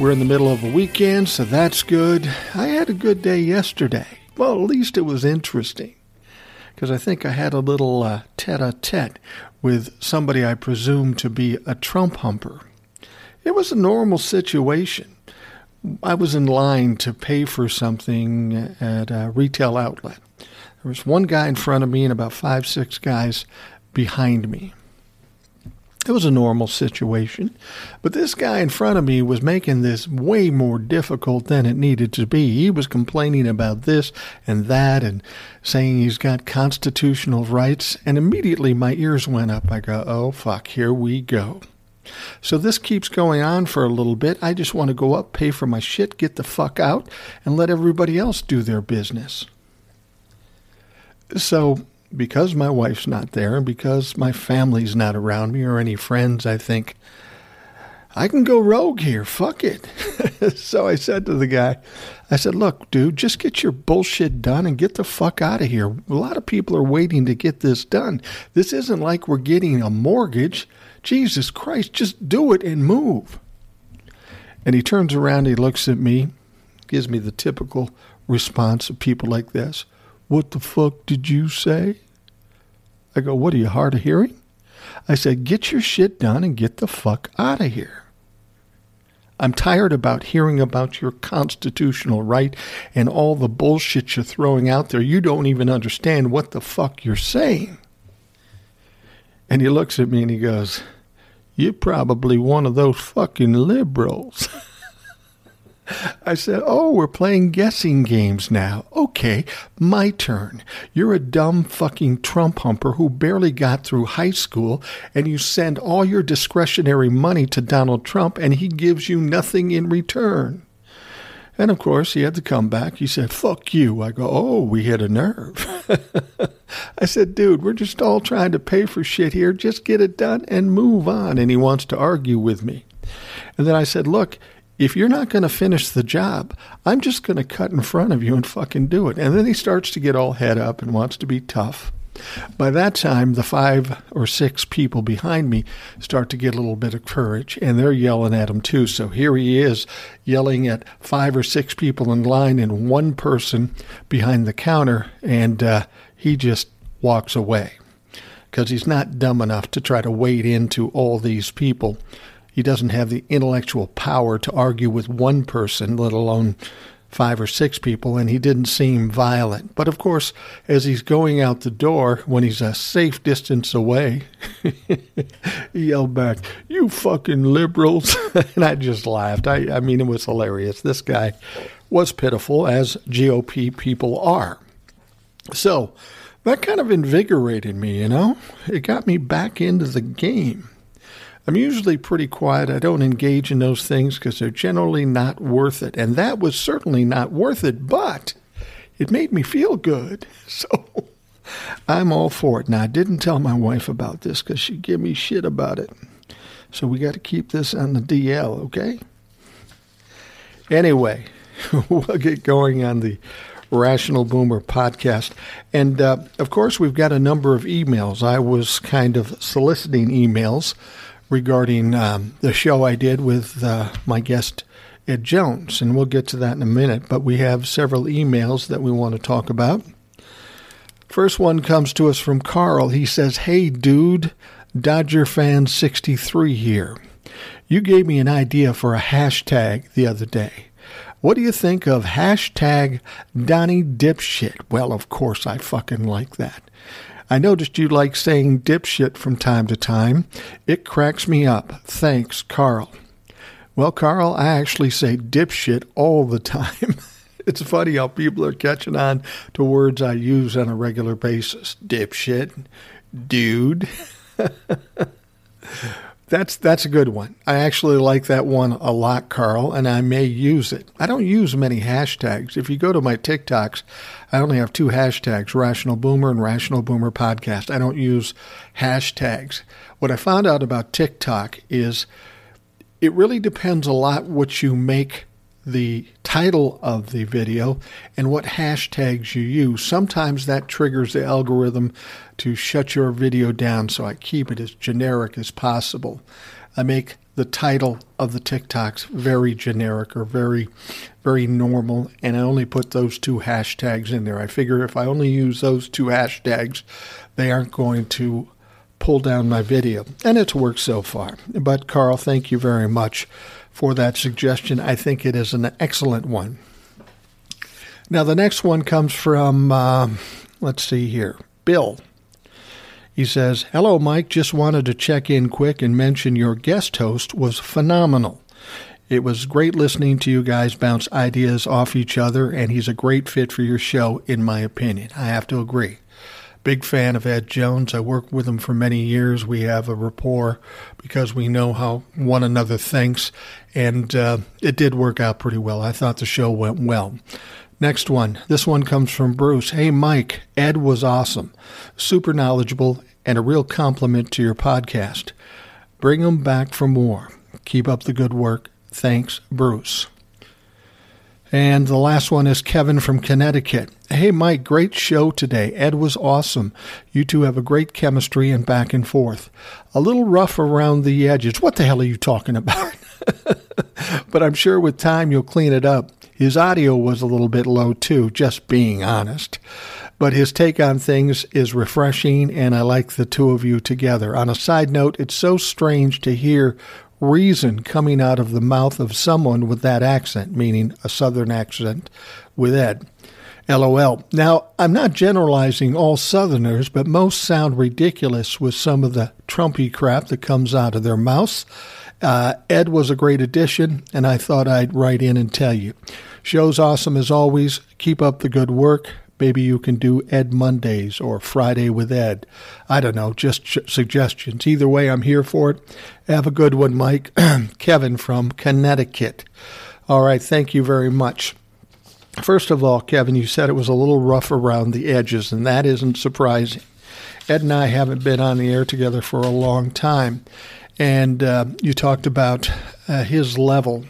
We're in the middle of a weekend, so that's good. I had a good day yesterday. Well, at least it was interesting because I think I had a little uh, tete a tete with somebody I presume to be a Trump humper. It was a normal situation. I was in line to pay for something at a retail outlet. There was one guy in front of me and about five, six guys behind me. It was a normal situation, but this guy in front of me was making this way more difficult than it needed to be. He was complaining about this and that and saying he's got constitutional rights, and immediately my ears went up. I go, oh, fuck, here we go. So this keeps going on for a little bit. I just want to go up, pay for my shit, get the fuck out, and let everybody else do their business. So because my wife's not there and because my family's not around me or any friends, I think I can go rogue here. Fuck it. so I said to the guy, I said, look, dude, just get your bullshit done and get the fuck out of here. A lot of people are waiting to get this done. This isn't like we're getting a mortgage. Jesus Christ, just do it and move. And he turns around, he looks at me, gives me the typical response of people like this. What the fuck did you say? I go, What are you hard of hearing? I said, Get your shit done and get the fuck out of here. I'm tired about hearing about your constitutional right and all the bullshit you're throwing out there. You don't even understand what the fuck you're saying. And he looks at me and he goes, You're probably one of those fucking liberals. I said, Oh, we're playing guessing games now. Okay, my turn. You're a dumb fucking Trump humper who barely got through high school, and you send all your discretionary money to Donald Trump, and he gives you nothing in return. And of course, he had to come back. He said, Fuck you. I go, Oh, we hit a nerve. I said, Dude, we're just all trying to pay for shit here. Just get it done and move on. And he wants to argue with me. And then I said, Look, if you're not going to finish the job, I'm just going to cut in front of you and fucking do it. And then he starts to get all head up and wants to be tough. By that time, the five or six people behind me start to get a little bit of courage, and they're yelling at him too. So here he is yelling at five or six people in line and one person behind the counter, and uh, he just walks away because he's not dumb enough to try to wade into all these people he doesn't have the intellectual power to argue with one person, let alone five or six people, and he didn't seem violent. But of course, as he's going out the door, when he's a safe distance away, he yelled back, You fucking liberals. and I just laughed. I, I mean, it was hilarious. This guy was pitiful, as GOP people are. So that kind of invigorated me, you know? It got me back into the game. I'm usually pretty quiet. I don't engage in those things because they're generally not worth it. And that was certainly not worth it, but it made me feel good. So I'm all for it. Now, I didn't tell my wife about this because she'd give me shit about it. So we got to keep this on the DL, okay? Anyway, we'll get going on the Rational Boomer podcast. And uh, of course, we've got a number of emails. I was kind of soliciting emails regarding um, the show I did with uh, my guest Ed Jones, and we'll get to that in a minute. But we have several emails that we want to talk about. First one comes to us from Carl. He says, Hey, dude, Dodger fan 63 here. You gave me an idea for a hashtag the other day. What do you think of hashtag Donnie Dipshit? Well, of course, I fucking like that. I noticed you like saying dipshit from time to time. It cracks me up. Thanks, Carl. Well, Carl, I actually say dipshit all the time. it's funny how people are catching on to words I use on a regular basis. Dipshit, dude. That's that's a good one. I actually like that one a lot, Carl, and I may use it. I don't use many hashtags. If you go to my TikToks, I only have two hashtags, Rational Boomer and Rational Boomer Podcast. I don't use hashtags. What I found out about TikTok is it really depends a lot what you make the title of the video and what hashtags you use. Sometimes that triggers the algorithm to shut your video down, so I keep it as generic as possible. I make the title of the TikToks very generic or very, very normal, and I only put those two hashtags in there. I figure if I only use those two hashtags, they aren't going to pull down my video. And it's worked so far. But, Carl, thank you very much for that suggestion. I think it is an excellent one. Now, the next one comes from, uh, let's see here, Bill. He says, Hello, Mike. Just wanted to check in quick and mention your guest host was phenomenal. It was great listening to you guys bounce ideas off each other, and he's a great fit for your show, in my opinion. I have to agree. Big fan of Ed Jones. I worked with him for many years. We have a rapport because we know how one another thinks, and uh, it did work out pretty well. I thought the show went well. Next one. This one comes from Bruce. Hey, Mike, Ed was awesome, super knowledgeable, and a real compliment to your podcast. Bring him back for more. Keep up the good work. Thanks, Bruce. And the last one is Kevin from Connecticut. Hey, Mike, great show today. Ed was awesome. You two have a great chemistry and back and forth. A little rough around the edges. What the hell are you talking about? but I'm sure with time you'll clean it up. His audio was a little bit low too, just being honest. But his take on things is refreshing, and I like the two of you together. On a side note, it's so strange to hear reason coming out of the mouth of someone with that accent, meaning a southern accent with Ed. LOL. Now, I'm not generalizing all Southerners, but most sound ridiculous with some of the Trumpy crap that comes out of their mouths. Uh, Ed was a great addition, and I thought I'd write in and tell you. Show's awesome as always. Keep up the good work. Maybe you can do Ed Mondays or Friday with Ed. I don't know, just ch- suggestions. Either way, I'm here for it. Have a good one, Mike. Kevin from Connecticut. All right, thank you very much. First of all, Kevin, you said it was a little rough around the edges, and that isn't surprising. Ed and I haven't been on the air together for a long time, and uh, you talked about uh, his level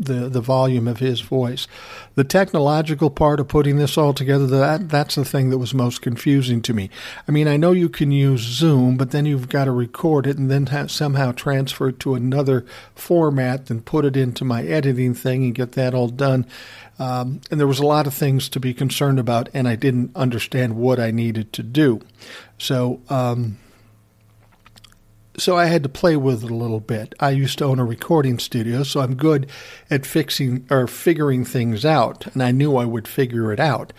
the the volume of his voice. The technological part of putting this all together that that's the thing that was most confusing to me. I mean, I know you can use Zoom, but then you've got to record it and then have, somehow transfer it to another format and put it into my editing thing and get that all done. Um, and there was a lot of things to be concerned about, and I didn't understand what I needed to do. So. Um, so I had to play with it a little bit. I used to own a recording studio, so I'm good at fixing or figuring things out, and I knew I would figure it out.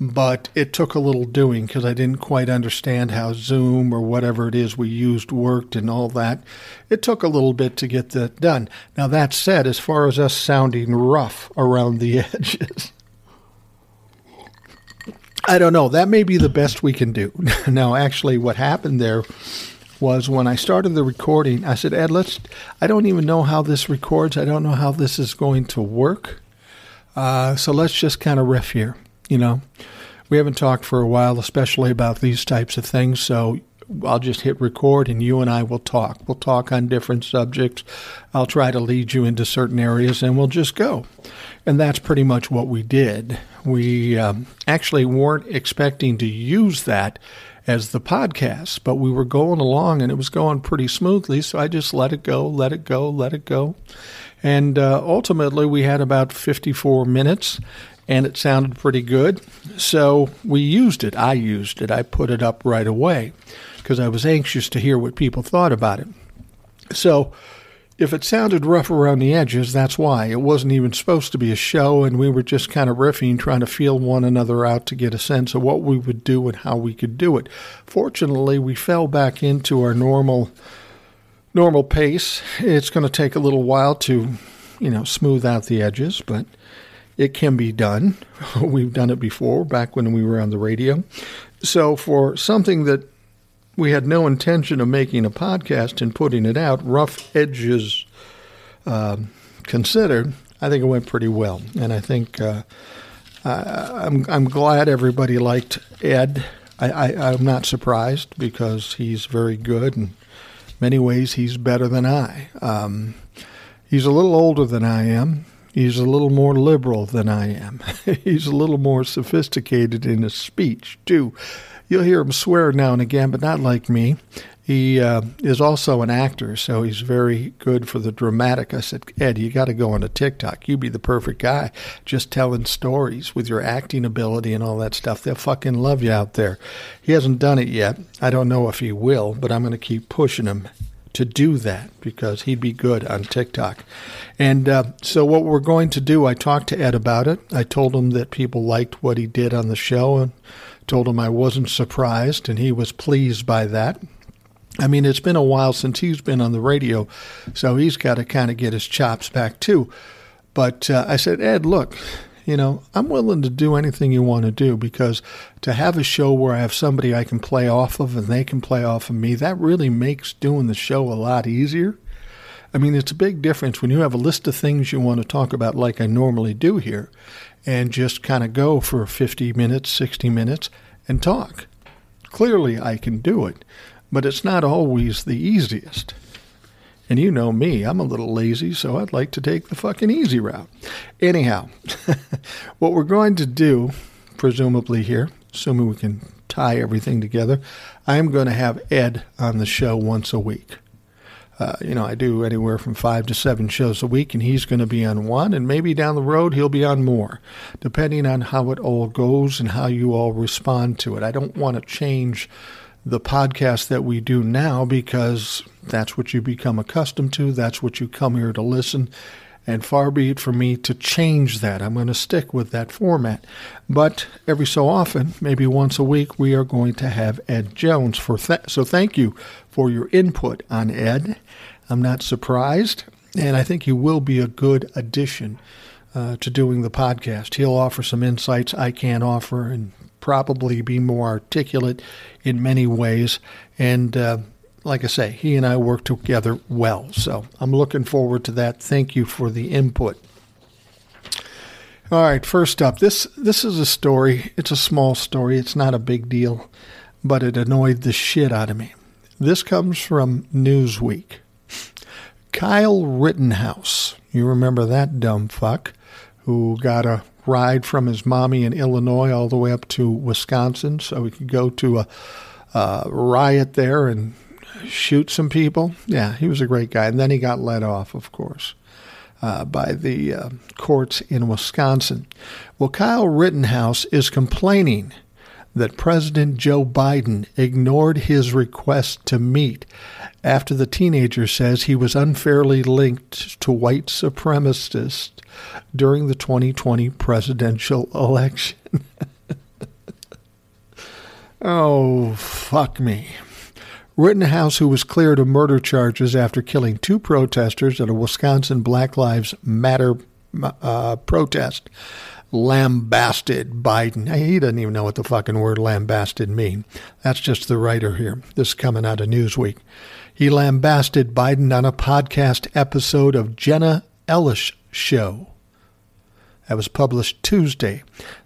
But it took a little doing because I didn't quite understand how Zoom or whatever it is we used worked and all that. It took a little bit to get that done. Now, that said, as far as us sounding rough around the edges, I don't know. That may be the best we can do. now, actually, what happened there was when I started the recording, I said, Ed, let's, I don't even know how this records. I don't know how this is going to work. Uh, so let's just kind of riff here. You know, we haven't talked for a while, especially about these types of things. So I'll just hit record and you and I will talk. We'll talk on different subjects. I'll try to lead you into certain areas and we'll just go. And that's pretty much what we did. We um, actually weren't expecting to use that as the podcast, but we were going along and it was going pretty smoothly. So I just let it go, let it go, let it go. And uh, ultimately, we had about 54 minutes and it sounded pretty good. So we used it. I used it. I put it up right away because I was anxious to hear what people thought about it. So if it sounded rough around the edges, that's why. It wasn't even supposed to be a show, and we were just kind of riffing, trying to feel one another out to get a sense of what we would do and how we could do it. Fortunately, we fell back into our normal normal pace. It's going to take a little while to, you know, smooth out the edges, but it can be done. We've done it before, back when we were on the radio. So for something that we had no intention of making a podcast and putting it out, rough edges uh, considered, I think it went pretty well. And I think uh, I, I'm, I'm glad everybody liked Ed. I, I'm not surprised because he's very good and many ways he's better than I. Um, he's a little older than I am. He's a little more liberal than I am. he's a little more sophisticated in his speech, too. You'll hear him swear now and again, but not like me. He uh, is also an actor, so he's very good for the dramatic. I said, Ed, you got to go on to TikTok. You'd be the perfect guy, just telling stories with your acting ability and all that stuff. They'll fucking love you out there. He hasn't done it yet. I don't know if he will, but I'm going to keep pushing him to do that because he'd be good on TikTok. And uh, so, what we're going to do, I talked to Ed about it. I told him that people liked what he did on the show and told him I wasn't surprised, and he was pleased by that. I mean, it's been a while since he's been on the radio, so he's got to kind of get his chops back too. But uh, I said, Ed, look, you know, I'm willing to do anything you want to do because to have a show where I have somebody I can play off of and they can play off of me, that really makes doing the show a lot easier. I mean, it's a big difference when you have a list of things you want to talk about, like I normally do here, and just kind of go for 50 minutes, 60 minutes, and talk. Clearly, I can do it but it's not always the easiest. And you know me, I'm a little lazy, so I'd like to take the fucking easy route. Anyhow, what we're going to do, presumably here, assuming we can tie everything together, I am going to have Ed on the show once a week. Uh, you know, I do anywhere from five to seven shows a week, and he's going to be on one, and maybe down the road he'll be on more, depending on how it all goes and how you all respond to it. I don't want to change the podcast that we do now because that's what you become accustomed to. That's what you come here to listen. And far be it from me to change that. I'm going to stick with that format. But every so often, maybe once a week, we are going to have Ed Jones. For th- so thank you for your input on Ed. I'm not surprised, and I think he will be a good addition uh, to doing the podcast. He'll offer some insights I can't offer, and probably be more articulate in many ways. And uh, like I say, he and I work together well. So I'm looking forward to that. Thank you for the input. All right, first up, this this is a story. It's a small story. It's not a big deal, but it annoyed the shit out of me. This comes from Newsweek. Kyle Rittenhouse, you remember that dumb fuck who got a ride from his mommy in Illinois all the way up to Wisconsin so he could go to a, a riot there and shoot some people. Yeah, he was a great guy. And then he got let off, of course. Uh, by the uh, courts in Wisconsin. Well, Kyle Rittenhouse is complaining that President Joe Biden ignored his request to meet after the teenager says he was unfairly linked to white supremacists during the 2020 presidential election. oh, fuck me. Rittenhouse, who was cleared of murder charges after killing two protesters at a Wisconsin Black Lives Matter uh, protest, lambasted Biden. He doesn't even know what the fucking word lambasted mean. That's just the writer here. This is coming out of Newsweek. He lambasted Biden on a podcast episode of Jenna Ellis show. That was published Tuesday.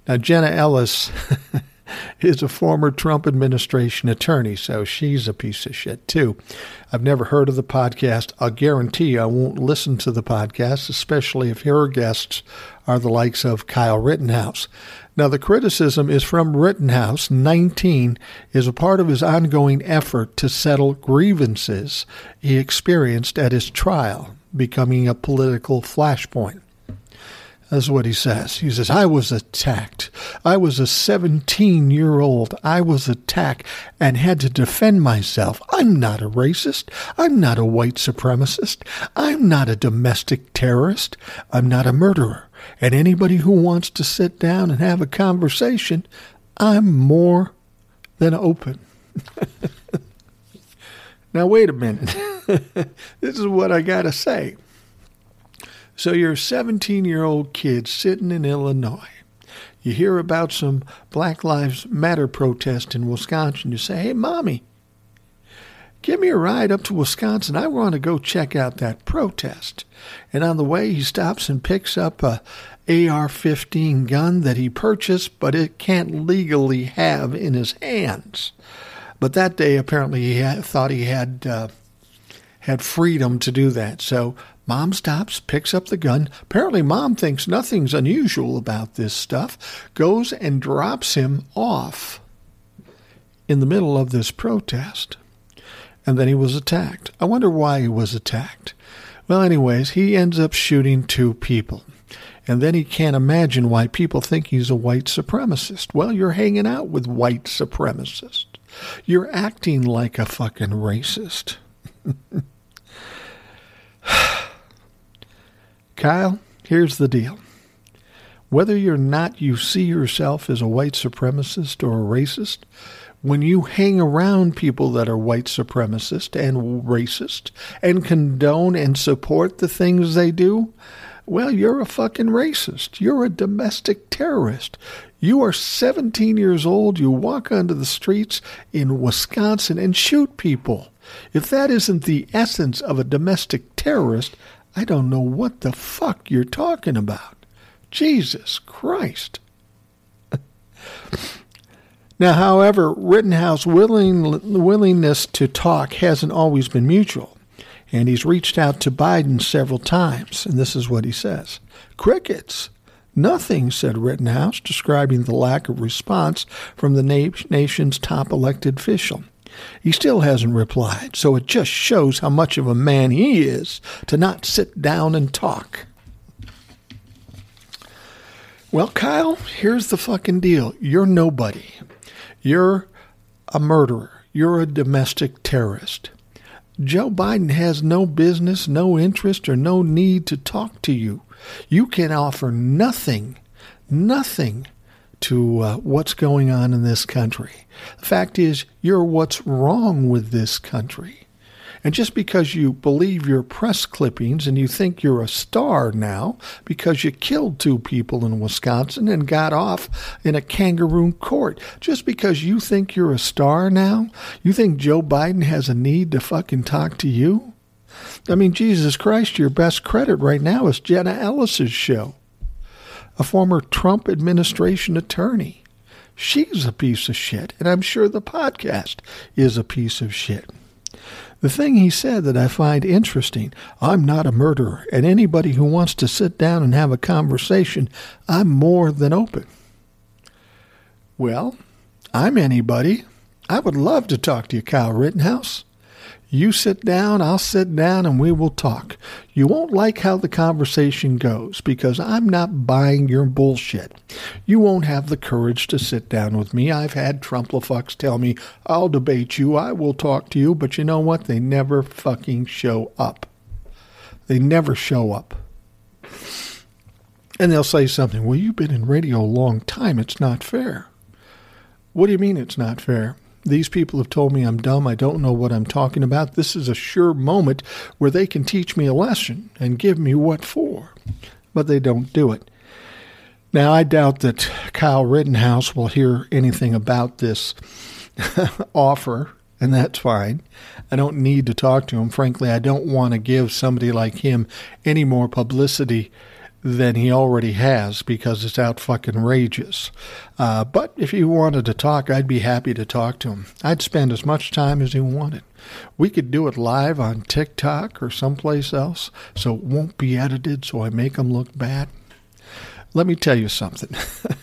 Now, Jenna Ellis is a former Trump administration attorney, so she's a piece of shit, too. I've never heard of the podcast. I'll guarantee I won't listen to the podcast, especially if her guests are the likes of Kyle Rittenhouse. Now, the criticism is from Rittenhouse, 19, is a part of his ongoing effort to settle grievances he experienced at his trial, becoming a political flashpoint. That's what he says. He says, I was attacked. I was a 17 year old. I was attacked and had to defend myself. I'm not a racist. I'm not a white supremacist. I'm not a domestic terrorist. I'm not a murderer. And anybody who wants to sit down and have a conversation, I'm more than open. now, wait a minute. this is what I got to say. So you're a 17 year old kid sitting in Illinois. You hear about some Black Lives Matter protest in Wisconsin. You say, hey, mommy, Give me a ride up to Wisconsin. I want to go check out that protest. And on the way, he stops and picks up a AR 15 gun that he purchased, but it can't legally have in his hands. But that day, apparently, he had, thought he had uh, had freedom to do that. So mom stops, picks up the gun. Apparently, mom thinks nothing's unusual about this stuff, goes and drops him off in the middle of this protest. And then he was attacked. I wonder why he was attacked. Well, anyways, he ends up shooting two people. And then he can't imagine why people think he's a white supremacist. Well, you're hanging out with white supremacists. You're acting like a fucking racist. Kyle, here's the deal. Whether you're not you see yourself as a white supremacist or a racist, when you hang around people that are white supremacist and racist and condone and support the things they do, well, you're a fucking racist. You're a domestic terrorist. You are 17 years old. You walk onto the streets in Wisconsin and shoot people. If that isn't the essence of a domestic terrorist, I don't know what the fuck you're talking about. Jesus Christ. now, however, Rittenhouse' willing, willingness to talk hasn't always been mutual, and he's reached out to Biden several times, and this is what he says Crickets. Nothing, said Rittenhouse, describing the lack of response from the na- nation's top elected official. He still hasn't replied, so it just shows how much of a man he is to not sit down and talk. Well, Kyle, here's the fucking deal. You're nobody. You're a murderer. You're a domestic terrorist. Joe Biden has no business, no interest, or no need to talk to you. You can offer nothing, nothing to uh, what's going on in this country. The fact is, you're what's wrong with this country. And just because you believe your press clippings and you think you're a star now because you killed two people in Wisconsin and got off in a kangaroo court, just because you think you're a star now, you think Joe Biden has a need to fucking talk to you? I mean, Jesus Christ, your best credit right now is Jenna Ellis's show a former Trump administration attorney. She's a piece of shit, and I'm sure the podcast is a piece of shit. The thing he said that I find interesting I'm not a murderer, and anybody who wants to sit down and have a conversation, I'm more than open. Well, I'm anybody. I would love to talk to you, Kyle Rittenhouse. You sit down, I'll sit down, and we will talk. You won't like how the conversation goes because I'm not buying your bullshit. You won't have the courage to sit down with me. I've had Trumplafucks tell me, I'll debate you, I will talk to you, but you know what? They never fucking show up. They never show up. And they'll say something, well, you've been in radio a long time. It's not fair. What do you mean it's not fair? These people have told me I'm dumb. I don't know what I'm talking about. This is a sure moment where they can teach me a lesson and give me what for. But they don't do it. Now, I doubt that Kyle Rittenhouse will hear anything about this offer, and that's fine. I don't need to talk to him. Frankly, I don't want to give somebody like him any more publicity than he already has because it's out fucking rages. Uh, but if he wanted to talk, I'd be happy to talk to him. I'd spend as much time as he wanted. We could do it live on TikTok or someplace else, so it won't be edited so I make him look bad. Let me tell you something.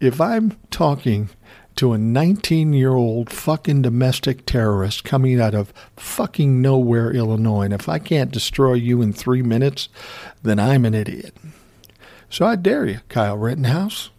if I'm talking to a 19 year old fucking domestic terrorist coming out of fucking nowhere, Illinois. And if I can't destroy you in three minutes, then I'm an idiot. So I dare you, Kyle Rittenhouse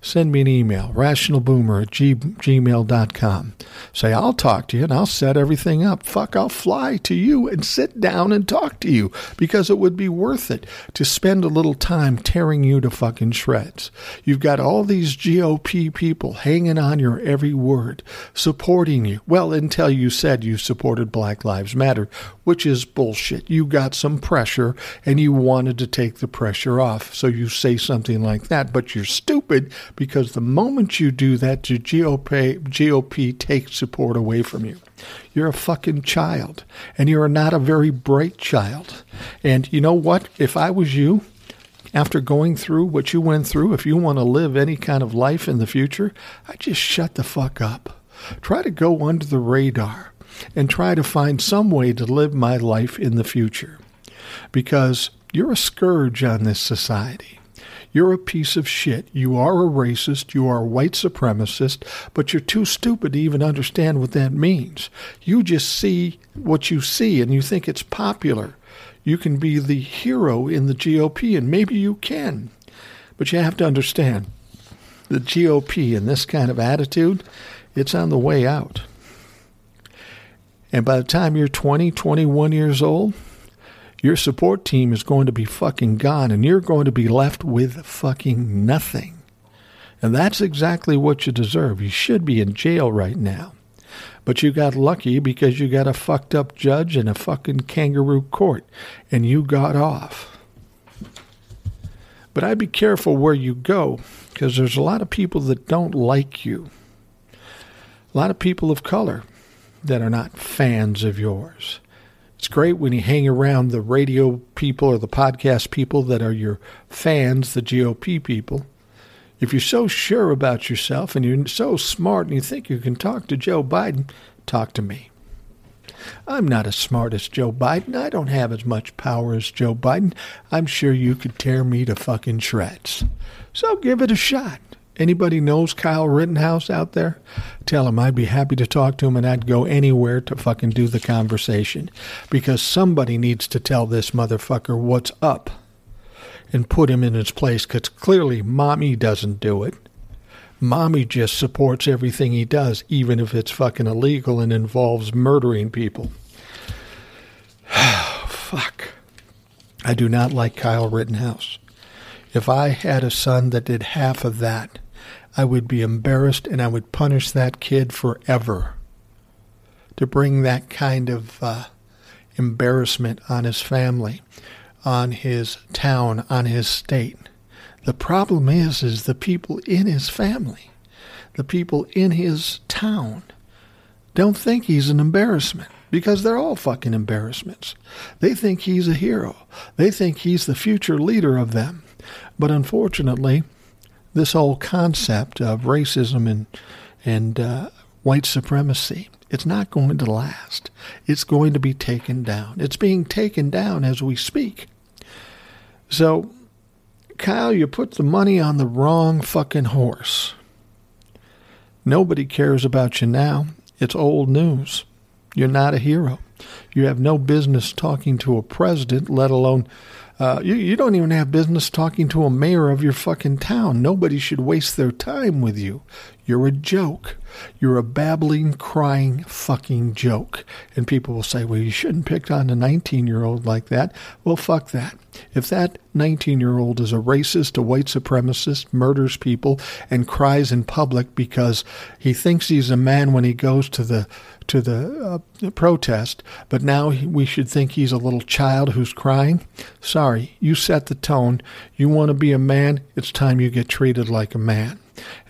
send me an email, rationalboomer at g- gmail.com. Say, I'll talk to you and I'll set everything up. Fuck, I'll fly to you and sit down and talk to you because it would be worth it to spend a little time tearing you to fucking shreds. You've got all these GOP people hanging on your every word, supporting you. Well, until you said you supported Black Lives Matter, which is bullshit. You got some pressure and you wanted to take the pressure off. So you say something like that, but you're stupid stupid because the moment you do that, the GOP, GOP takes support away from you. You're a fucking child, and you're not a very bright child. And you know what? If I was you, after going through what you went through, if you want to live any kind of life in the future, I just shut the fuck up. Try to go under the radar and try to find some way to live my life in the future. Because you're a scourge on this society. You're a piece of shit. You are a racist. You are a white supremacist, but you're too stupid to even understand what that means. You just see what you see and you think it's popular. You can be the hero in the GOP, and maybe you can. But you have to understand the GOP and this kind of attitude, it's on the way out. And by the time you're 20, 21 years old, your support team is going to be fucking gone and you're going to be left with fucking nothing. And that's exactly what you deserve. You should be in jail right now. But you got lucky because you got a fucked up judge and a fucking kangaroo court and you got off. But I'd be careful where you go because there's a lot of people that don't like you. A lot of people of color that are not fans of yours. It's great when you hang around the radio people or the podcast people that are your fans, the GOP people. If you're so sure about yourself and you're so smart and you think you can talk to Joe Biden, talk to me. I'm not as smart as Joe Biden. I don't have as much power as Joe Biden. I'm sure you could tear me to fucking shreds. So give it a shot. Anybody knows Kyle Rittenhouse out there? Tell him I'd be happy to talk to him and I'd go anywhere to fucking do the conversation. Because somebody needs to tell this motherfucker what's up and put him in his place because clearly mommy doesn't do it. Mommy just supports everything he does, even if it's fucking illegal and involves murdering people. Fuck. I do not like Kyle Rittenhouse. If I had a son that did half of that, I would be embarrassed and I would punish that kid forever. To bring that kind of uh, embarrassment on his family, on his town, on his state. The problem is, is the people in his family, the people in his town, don't think he's an embarrassment because they're all fucking embarrassments. They think he's a hero. They think he's the future leader of them. But unfortunately, this whole concept of racism and and uh, white supremacy. It's not going to last. It's going to be taken down. It's being taken down as we speak. So, Kyle, you put the money on the wrong fucking horse. Nobody cares about you now. It's old news. You're not a hero. You have no business talking to a president, let alone uh, you, you don't even have business talking to a mayor of your fucking town. Nobody should waste their time with you. You're a joke. You're a babbling, crying fucking joke. And people will say, well, you shouldn't pick on a 19 year old like that. Well, fuck that. If that 19 year old is a racist, a white supremacist, murders people, and cries in public because he thinks he's a man when he goes to the to the uh, protest, but now we should think he's a little child who's crying. Sorry, you set the tone. You want to be a man, it's time you get treated like a man.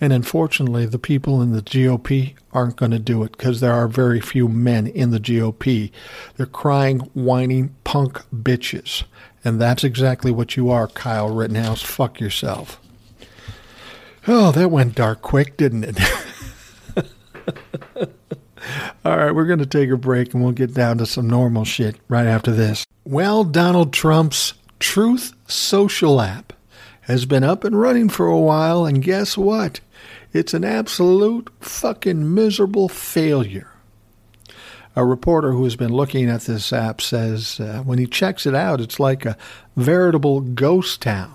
And unfortunately, the people in the GOP aren't going to do it because there are very few men in the GOP. They're crying, whining punk bitches. And that's exactly what you are, Kyle Rittenhouse. Fuck yourself. Oh, that went dark quick, didn't it? All right, we're going to take a break and we'll get down to some normal shit right after this. Well, Donald Trump's Truth Social app has been up and running for a while, and guess what? It's an absolute fucking miserable failure. A reporter who has been looking at this app says uh, when he checks it out, it's like a veritable ghost town.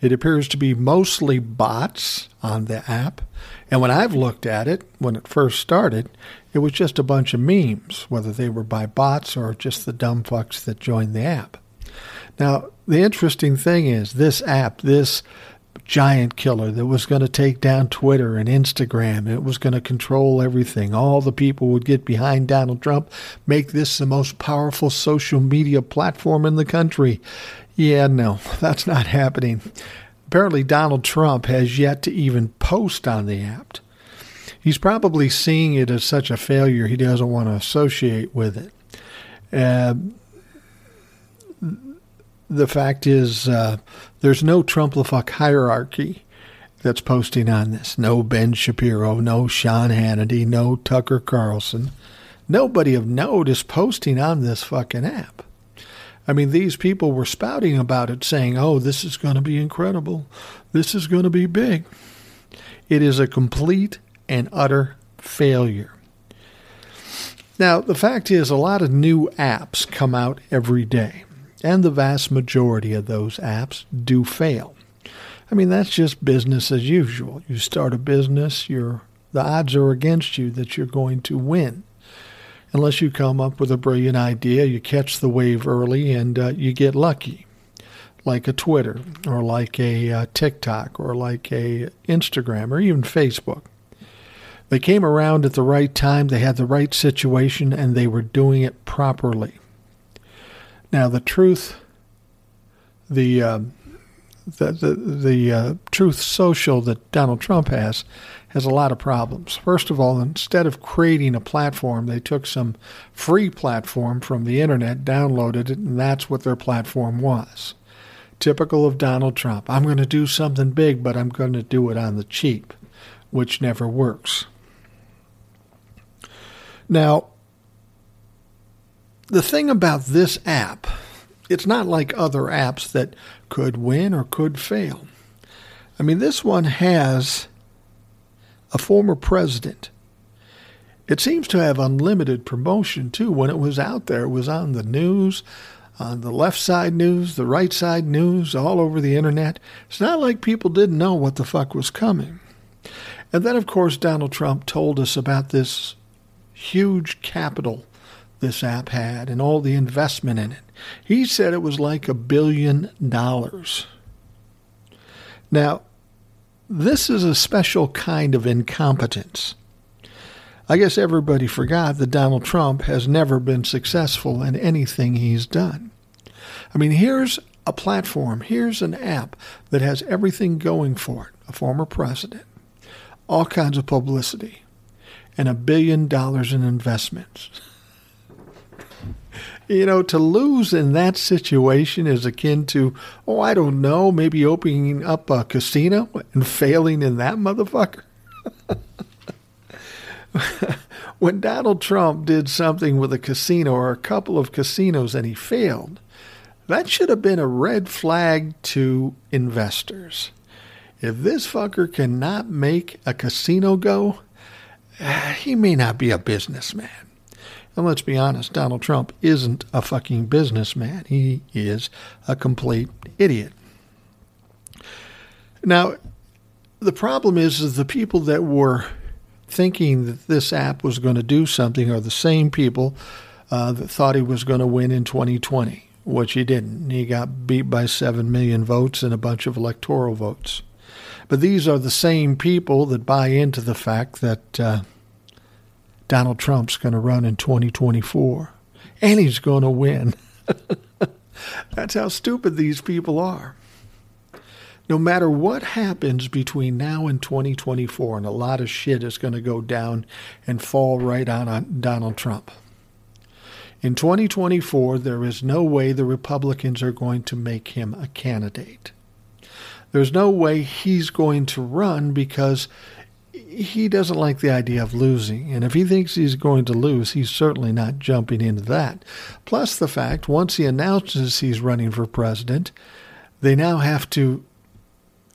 It appears to be mostly bots on the app. And when I've looked at it, when it first started, it was just a bunch of memes, whether they were by bots or just the dumb fucks that joined the app. Now, the interesting thing is this app, this giant killer that was going to take down Twitter and Instagram. It was going to control everything. All the people would get behind Donald Trump, make this the most powerful social media platform in the country. Yeah, no, that's not happening. Apparently, Donald Trump has yet to even post on the app. He's probably seeing it as such a failure he doesn't want to associate with it. Uh, the fact is, uh, there's no Trumplifuck hierarchy that's posting on this. No Ben Shapiro, no Sean Hannity, no Tucker Carlson. Nobody of note is posting on this fucking app. I mean, these people were spouting about it, saying, oh, this is going to be incredible. This is going to be big. It is a complete and utter failure. Now, the fact is, a lot of new apps come out every day, and the vast majority of those apps do fail. I mean, that's just business as usual. You start a business, you're, the odds are against you that you're going to win unless you come up with a brilliant idea, you catch the wave early, and uh, you get lucky, like a Twitter or like a uh, TikTok or like a Instagram or even Facebook. They came around at the right time, they had the right situation, and they were doing it properly. Now, the truth, the uh, the the, the uh, Truth Social that Donald Trump has has a lot of problems. First of all, instead of creating a platform, they took some free platform from the internet, downloaded it, and that's what their platform was. Typical of Donald Trump. I'm going to do something big, but I'm going to do it on the cheap, which never works. Now, the thing about this app, it's not like other apps that could win or could fail. I mean, this one has a former president. It seems to have unlimited promotion too. When it was out there, it was on the news, on the left side news, the right side news, all over the internet. It's not like people didn't know what the fuck was coming. And then, of course, Donald Trump told us about this huge capital this app had and all the investment in it. He said it was like a billion dollars. Now, this is a special kind of incompetence. I guess everybody forgot that Donald Trump has never been successful in anything he's done. I mean, here's a platform, here's an app that has everything going for it a former president, all kinds of publicity, and a billion dollars in investments. You know, to lose in that situation is akin to, oh, I don't know, maybe opening up a casino and failing in that motherfucker. when Donald Trump did something with a casino or a couple of casinos and he failed, that should have been a red flag to investors. If this fucker cannot make a casino go, eh, he may not be a businessman. And let's be honest, Donald Trump isn't a fucking businessman. He is a complete idiot. Now, the problem is, is the people that were thinking that this app was going to do something are the same people uh, that thought he was going to win in 2020, which he didn't. He got beat by 7 million votes and a bunch of electoral votes. But these are the same people that buy into the fact that uh, Donald Trump's going to run in 2024 and he's going to win. That's how stupid these people are. No matter what happens between now and 2024, and a lot of shit is going to go down and fall right on, on Donald Trump. In 2024, there is no way the Republicans are going to make him a candidate. There's no way he's going to run because he doesn't like the idea of losing. And if he thinks he's going to lose, he's certainly not jumping into that. Plus, the fact once he announces he's running for president, they now have to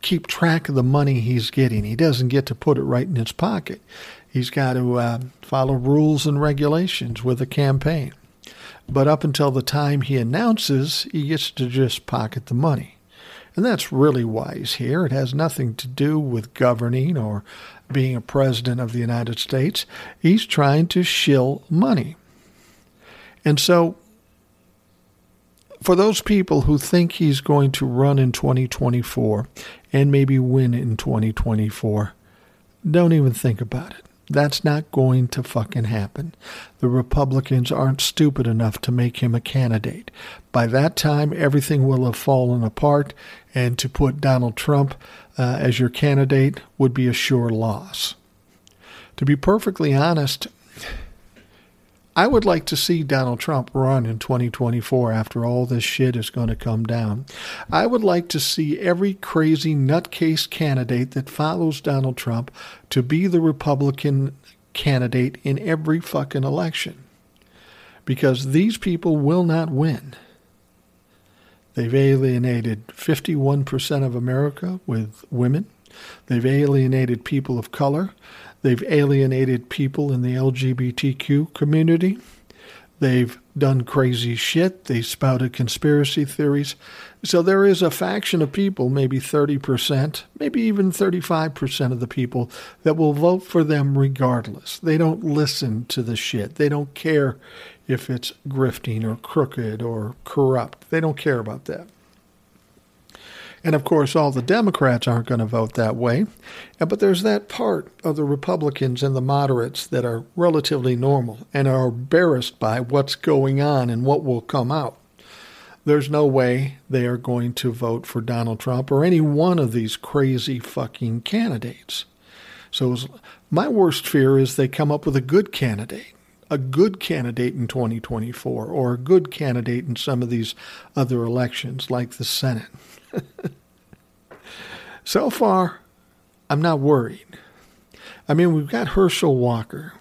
keep track of the money he's getting. He doesn't get to put it right in his pocket. He's got to uh, follow rules and regulations with a campaign. But up until the time he announces, he gets to just pocket the money. And that's really why he's here. It has nothing to do with governing or being a president of the United States. He's trying to shill money. And so, for those people who think he's going to run in 2024 and maybe win in 2024, don't even think about it. That's not going to fucking happen. The Republicans aren't stupid enough to make him a candidate. By that time, everything will have fallen apart, and to put Donald Trump uh, as your candidate would be a sure loss. To be perfectly honest, I would like to see Donald Trump run in 2024 after all this shit is going to come down. I would like to see every crazy nutcase candidate that follows Donald Trump to be the Republican candidate in every fucking election. Because these people will not win. They've alienated 51% of America with women. They've alienated people of color. They've alienated people in the LGBTQ community. They've done crazy shit. They spouted conspiracy theories. So there is a faction of people, maybe 30%, maybe even 35% of the people, that will vote for them regardless. They don't listen to the shit. They don't care if it's grifting or crooked or corrupt. They don't care about that. And of course, all the Democrats aren't going to vote that way. But there's that part of the Republicans and the moderates that are relatively normal and are embarrassed by what's going on and what will come out. There's no way they are going to vote for Donald Trump or any one of these crazy fucking candidates. So my worst fear is they come up with a good candidate a good candidate in 2024 or a good candidate in some of these other elections, like the Senate. so far, I'm not worried. I mean, we've got Herschel Walker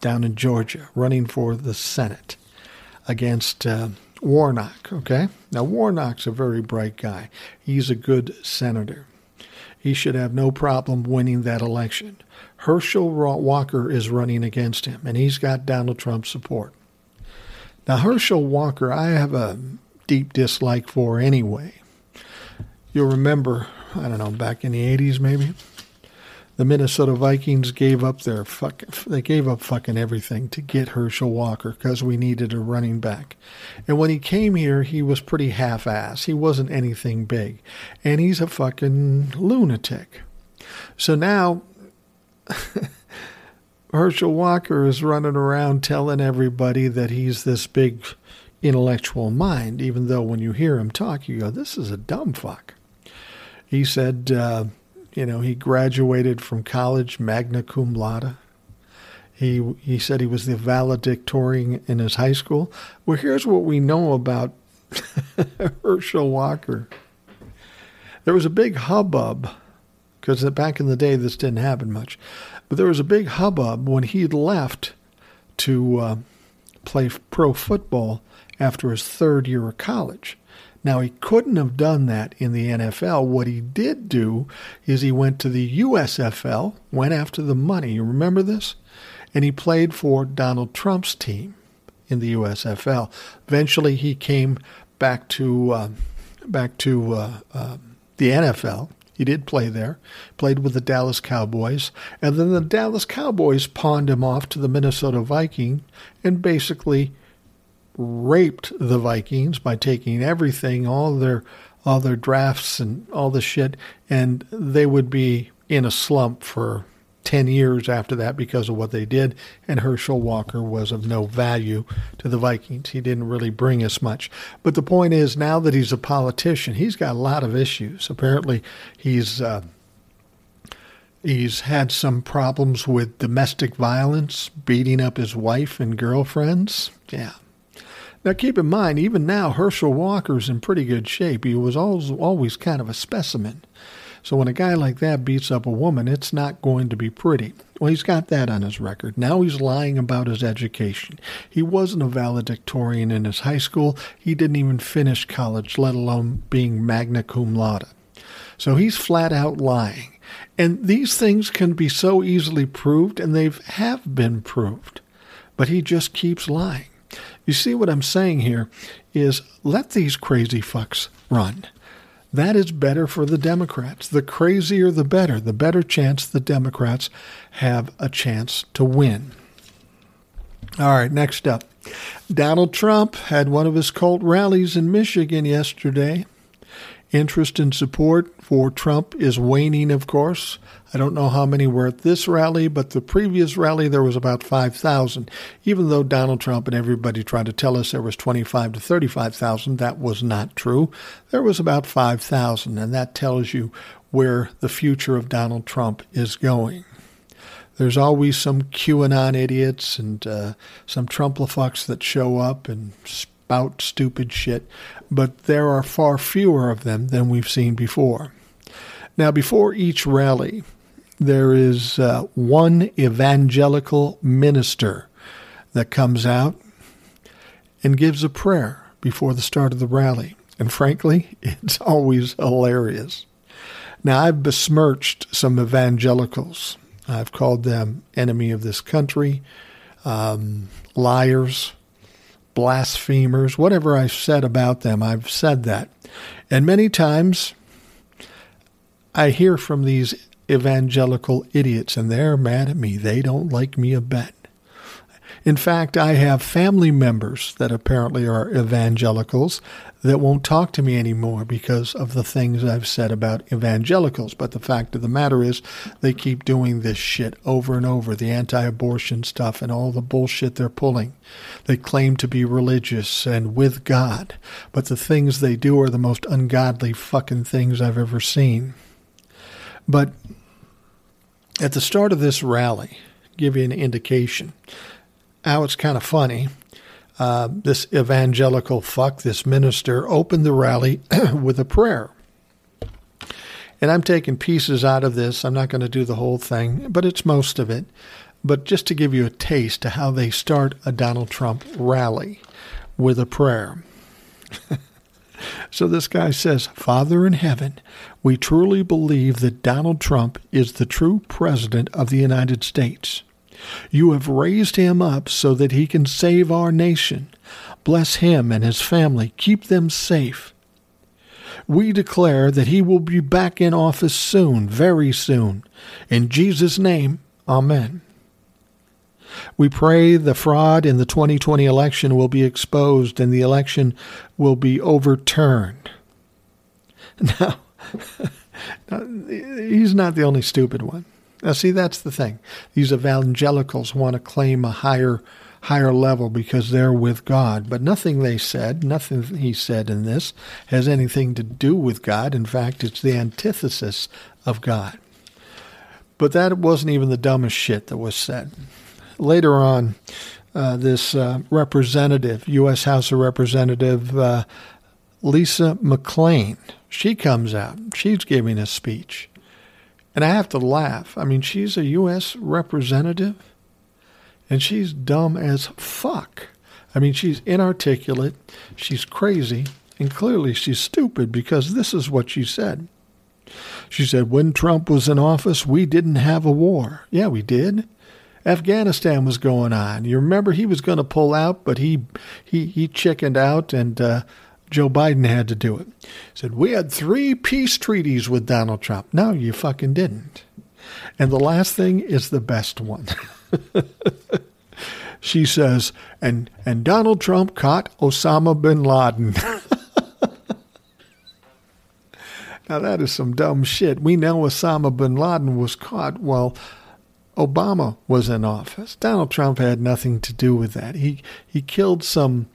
down in Georgia running for the Senate against uh, Warnock, okay? Now, Warnock's a very bright guy. He's a good senator. He should have no problem winning that election. Herschel Walker is running against him, and he's got Donald Trump's support. Now, Herschel Walker, I have a deep dislike for anyway. You'll remember, I don't know, back in the 80s maybe, the Minnesota Vikings gave up their fuck, they gave up fucking everything to get Herschel Walker because we needed a running back. And when he came here, he was pretty half-ass. He wasn't anything big, and he's a fucking lunatic. So now Herschel Walker is running around telling everybody that he's this big intellectual mind, even though when you hear him talk, you go, this is a dumb fuck. He said, uh, you know, he graduated from college magna cum laude. He, he said he was the valedictorian in his high school. Well, here's what we know about Herschel Walker. There was a big hubbub because back in the day this didn't happen much. But there was a big hubbub when he left to uh, play pro football after his third year of college. Now, he couldn't have done that in the NFL. What he did do is he went to the USFL, went after the money. You remember this? And he played for Donald Trump's team in the USFL. Eventually, he came back to uh, back to uh, uh, the NFL he did play there, played with the Dallas Cowboys, and then the Dallas Cowboys pawned him off to the Minnesota Vikings and basically raped the Vikings by taking everything, all their all their drafts and all the shit, and they would be in a slump for 10 years after that because of what they did, and Herschel Walker was of no value to the Vikings. He didn't really bring us much. But the point is, now that he's a politician, he's got a lot of issues. Apparently, he's. Uh, He's had some problems with domestic violence, beating up his wife and girlfriends. Yeah. Now, keep in mind, even now, Herschel Walker's in pretty good shape. He was always, always kind of a specimen. So when a guy like that beats up a woman, it's not going to be pretty. Well, he's got that on his record. Now he's lying about his education. He wasn't a valedictorian in his high school. He didn't even finish college, let alone being magna cum laude. So he's flat out lying. And these things can be so easily proved, and they have been proved. But he just keeps lying. You see what I'm saying here is let these crazy fucks run. That is better for the Democrats. The crazier, the better. The better chance the Democrats have a chance to win. All right, next up. Donald Trump had one of his cult rallies in Michigan yesterday. Interest and support for Trump is waning, of course. I don't know how many were at this rally, but the previous rally there was about 5,000. Even though Donald Trump and everybody tried to tell us there was 25 to 35,000, that was not true. There was about 5,000, and that tells you where the future of Donald Trump is going. There's always some QAnon idiots and uh, some Trumplafucks that show up and spout stupid shit, but there are far fewer of them than we've seen before. Now, before each rally, there is uh, one evangelical minister that comes out and gives a prayer before the start of the rally. And frankly, it's always hilarious. Now, I've besmirched some evangelicals. I've called them enemy of this country, um, liars, blasphemers, whatever I've said about them, I've said that. And many times I hear from these evangelical idiots, and they're mad at me. They don't like me a bit. In fact, I have family members that apparently are evangelicals that won't talk to me anymore because of the things I've said about evangelicals. But the fact of the matter is, they keep doing this shit over and over the anti abortion stuff and all the bullshit they're pulling. They claim to be religious and with God, but the things they do are the most ungodly fucking things I've ever seen. But at the start of this rally, give you an indication how it's kind of funny. Uh, this evangelical fuck, this minister, opened the rally with a prayer. And I'm taking pieces out of this. I'm not going to do the whole thing, but it's most of it. But just to give you a taste of how they start a Donald Trump rally with a prayer. so this guy says, Father in heaven, we truly believe that Donald Trump is the true president of the United States. You have raised him up so that he can save our nation. Bless him and his family. Keep them safe. We declare that he will be back in office soon, very soon. In Jesus' name, Amen. We pray the fraud in the 2020 election will be exposed and the election will be overturned. Now, he's not the only stupid one. Now, see, that's the thing. These evangelicals want to claim a higher, higher level because they're with God. But nothing they said, nothing he said in this, has anything to do with God. In fact, it's the antithesis of God. But that wasn't even the dumbest shit that was said. Later on, uh, this uh, representative, U.S. House of Representative uh, Lisa McClain, she comes out. She's giving a speech. And I have to laugh. I mean, she's a U.S. representative, and she's dumb as fuck. I mean, she's inarticulate, she's crazy, and clearly she's stupid because this is what she said. She said, When Trump was in office, we didn't have a war. Yeah, we did. Afghanistan was going on. You remember he was going to pull out, but he he he chickened out and uh, Joe Biden had to do it. He said, We had three peace treaties with Donald Trump. No, you fucking didn't. And the last thing is the best one. she says, and, and Donald Trump caught Osama bin Laden. now, that is some dumb shit. We know Osama bin Laden was caught while Obama was in office. Donald Trump had nothing to do with that. He, he killed some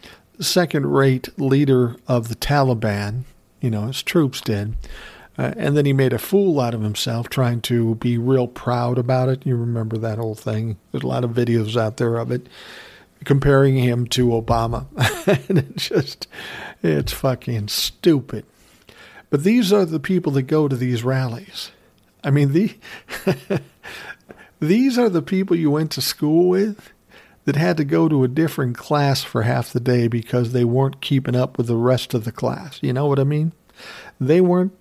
second rate leader of the Taliban, you know, his troops did. Uh, and then he made a fool out of himself trying to be real proud about it. You remember that whole thing. There's a lot of videos out there of it comparing him to Obama. and it's just, it's fucking stupid. But these are the people that go to these rallies. I mean, the, these are the people you went to school with that had to go to a different class for half the day because they weren't keeping up with the rest of the class. You know what I mean? They weren't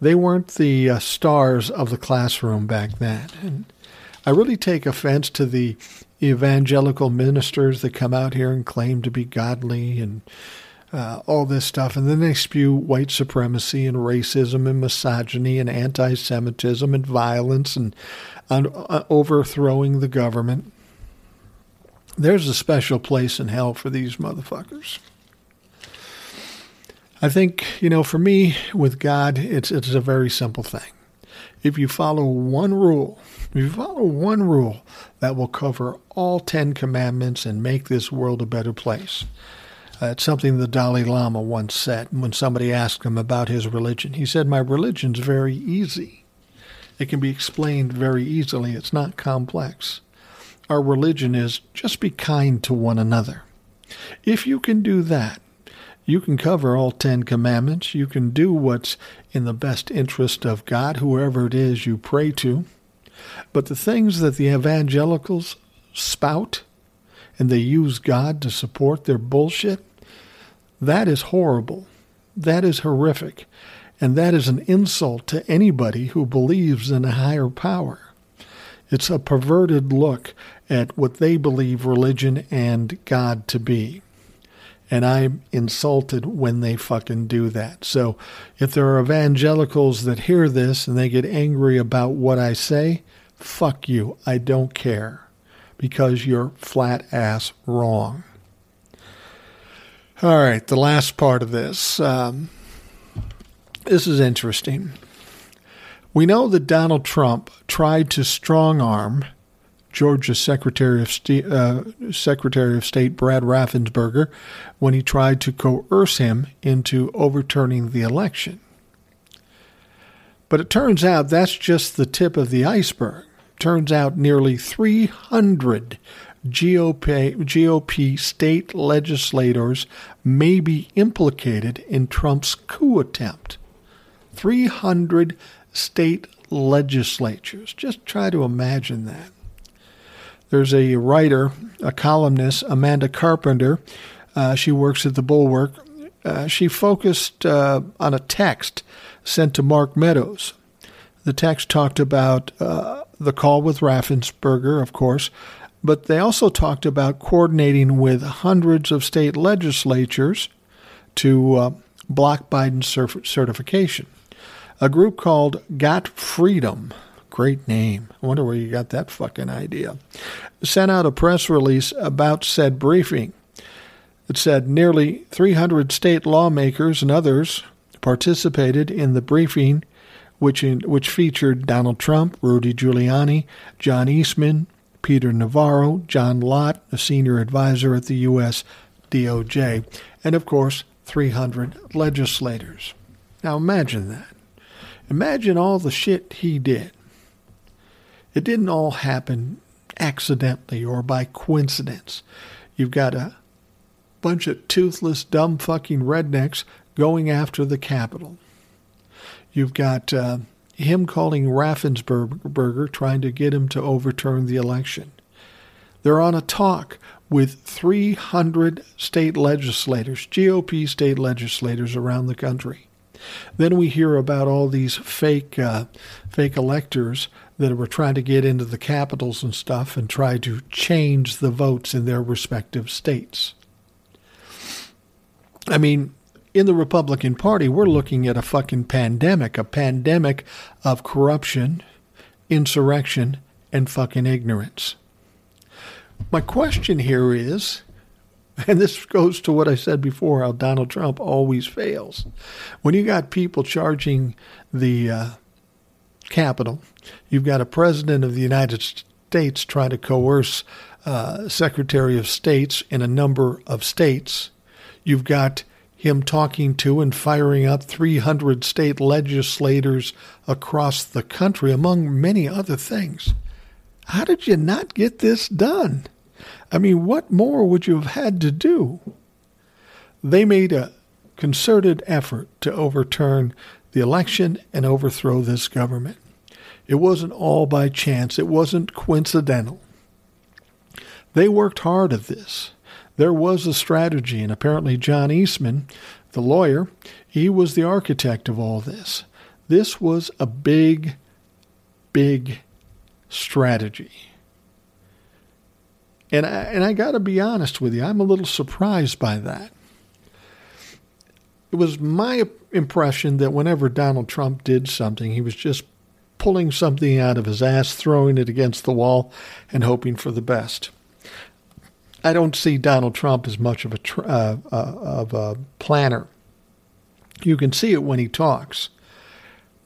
they weren't the uh, stars of the classroom back then. And I really take offense to the evangelical ministers that come out here and claim to be godly and uh, all this stuff, and then they spew white supremacy and racism and misogyny and anti-Semitism and violence and, and uh, overthrowing the government. There's a special place in hell for these motherfuckers. I think, you know, for me with God, it's it's a very simple thing. If you follow one rule, if you follow one rule, that will cover all 10 commandments and make this world a better place. It's something the Dalai Lama once said when somebody asked him about his religion. He said, My religion's very easy. It can be explained very easily. It's not complex. Our religion is just be kind to one another. If you can do that, you can cover all Ten Commandments. You can do what's in the best interest of God, whoever it is you pray to. But the things that the evangelicals spout and they use God to support their bullshit, that is horrible. That is horrific. And that is an insult to anybody who believes in a higher power. It's a perverted look at what they believe religion and God to be. And I'm insulted when they fucking do that. So if there are evangelicals that hear this and they get angry about what I say, fuck you. I don't care because you're flat ass wrong. All right, the last part of this. Um, this is interesting. We know that Donald Trump tried to strong arm Georgia Secretary of, State, uh, Secretary of State Brad Raffensperger when he tried to coerce him into overturning the election. But it turns out that's just the tip of the iceberg. Turns out nearly 300 GOP, GOP state legislators may be implicated in Trump's coup attempt. 300 state legislatures. Just try to imagine that. There's a writer, a columnist, Amanda Carpenter. Uh, she works at the Bulwark. Uh, she focused uh, on a text sent to Mark Meadows. The text talked about uh, the call with Raffensperger, of course, but they also talked about coordinating with hundreds of state legislatures to uh, block Biden's certification. A group called Got Freedom Great name. I wonder where you got that fucking idea. Sent out a press release about said briefing. It said nearly 300 state lawmakers and others participated in the briefing, which, in, which featured Donald Trump, Rudy Giuliani, John Eastman, Peter Navarro, John Lott, a senior advisor at the U.S. DOJ, and of course, 300 legislators. Now imagine that. Imagine all the shit he did. It didn't all happen accidentally or by coincidence. You've got a bunch of toothless, dumb fucking rednecks going after the Capitol. You've got uh, him calling Raffensperger, trying to get him to overturn the election. They're on a talk with 300 state legislators, GOP state legislators around the country. Then we hear about all these fake, uh, fake electors that were trying to get into the capitals and stuff and try to change the votes in their respective states. I mean, in the Republican Party, we're looking at a fucking pandemic, a pandemic of corruption, insurrection, and fucking ignorance. My question here is, and this goes to what I said before how Donald Trump always fails. When you got people charging the uh, Capitol. You've got a president of the United States trying to coerce uh, Secretary of States in a number of states. You've got him talking to and firing up 300 state legislators across the country, among many other things. How did you not get this done? I mean, what more would you have had to do? They made a concerted effort to overturn the election and overthrow this government. It wasn't all by chance, it wasn't coincidental. They worked hard at this. There was a strategy, and apparently, John Eastman, the lawyer, he was the architect of all this. This was a big, big strategy. And I, and I got to be honest with you, I'm a little surprised by that it was my impression that whenever Donald Trump did something, he was just pulling something out of his ass, throwing it against the wall, and hoping for the best. I don't see Donald Trump as much of a uh, uh, of a planner. You can see it when he talks.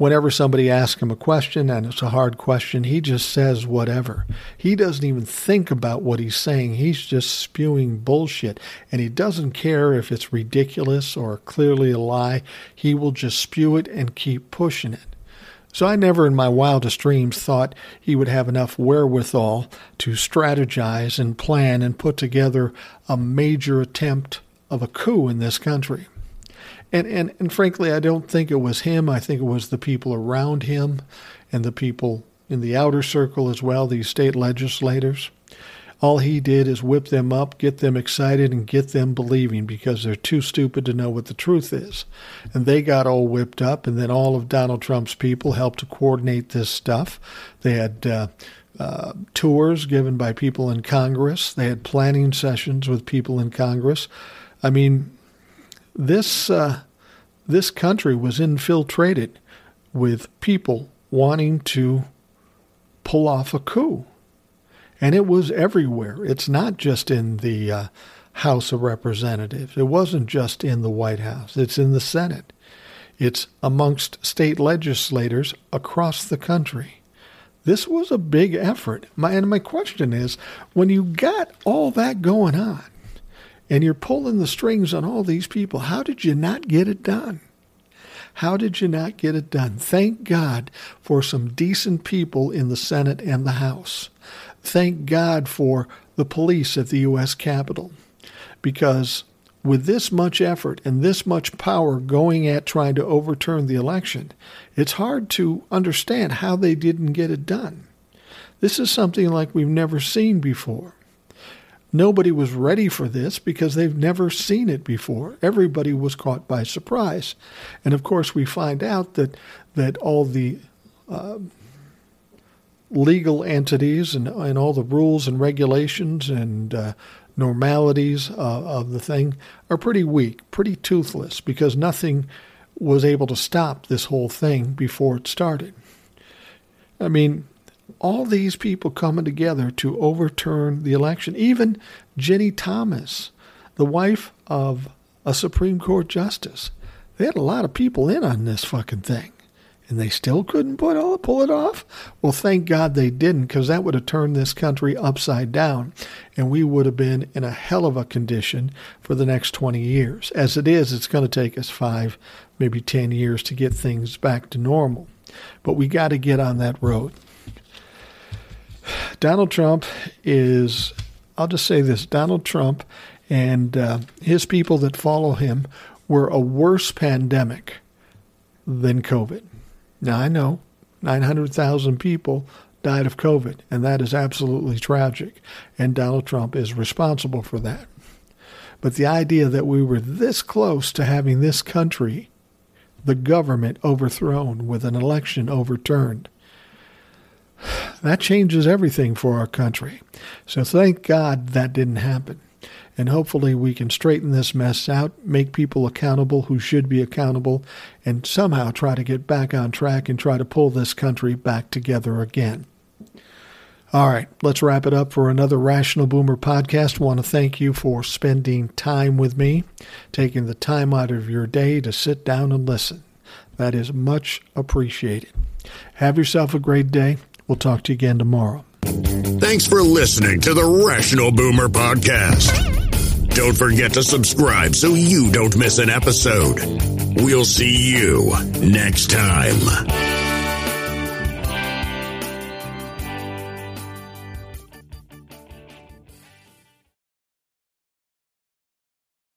Whenever somebody asks him a question and it's a hard question, he just says whatever. He doesn't even think about what he's saying. He's just spewing bullshit. And he doesn't care if it's ridiculous or clearly a lie. He will just spew it and keep pushing it. So I never in my wildest dreams thought he would have enough wherewithal to strategize and plan and put together a major attempt of a coup in this country. And, and, and frankly, I don't think it was him. I think it was the people around him and the people in the outer circle as well, these state legislators. All he did is whip them up, get them excited, and get them believing because they're too stupid to know what the truth is. And they got all whipped up, and then all of Donald Trump's people helped to coordinate this stuff. They had uh, uh, tours given by people in Congress, they had planning sessions with people in Congress. I mean, this uh, this country was infiltrated with people wanting to pull off a coup, and it was everywhere. It's not just in the uh, House of Representatives. It wasn't just in the White House. It's in the Senate. It's amongst state legislators across the country. This was a big effort. My, and my question is when you got all that going on, and you're pulling the strings on all these people. How did you not get it done? How did you not get it done? Thank God for some decent people in the Senate and the House. Thank God for the police at the U.S. Capitol. Because with this much effort and this much power going at trying to overturn the election, it's hard to understand how they didn't get it done. This is something like we've never seen before. Nobody was ready for this because they've never seen it before. Everybody was caught by surprise. And of course, we find out that, that all the uh, legal entities and, and all the rules and regulations and uh, normalities uh, of the thing are pretty weak, pretty toothless, because nothing was able to stop this whole thing before it started. I mean, all these people coming together to overturn the election. Even Ginni Thomas, the wife of a Supreme Court justice. They had a lot of people in on this fucking thing. And they still couldn't put all, pull it off? Well, thank God they didn't, because that would have turned this country upside down, and we would have been in a hell of a condition for the next 20 years. As it is, it's going to take us five, maybe 10 years to get things back to normal. But we got to get on that road. Donald Trump is, I'll just say this Donald Trump and uh, his people that follow him were a worse pandemic than COVID. Now, I know 900,000 people died of COVID, and that is absolutely tragic, and Donald Trump is responsible for that. But the idea that we were this close to having this country, the government overthrown with an election overturned, that changes everything for our country. So thank God that didn't happen. And hopefully we can straighten this mess out, make people accountable who should be accountable, and somehow try to get back on track and try to pull this country back together again. All right, let's wrap it up for another Rational Boomer podcast. I want to thank you for spending time with me, taking the time out of your day to sit down and listen. That is much appreciated. Have yourself a great day. We'll talk to you again tomorrow. Thanks for listening to the Rational Boomer Podcast. Don't forget to subscribe so you don't miss an episode. We'll see you next time.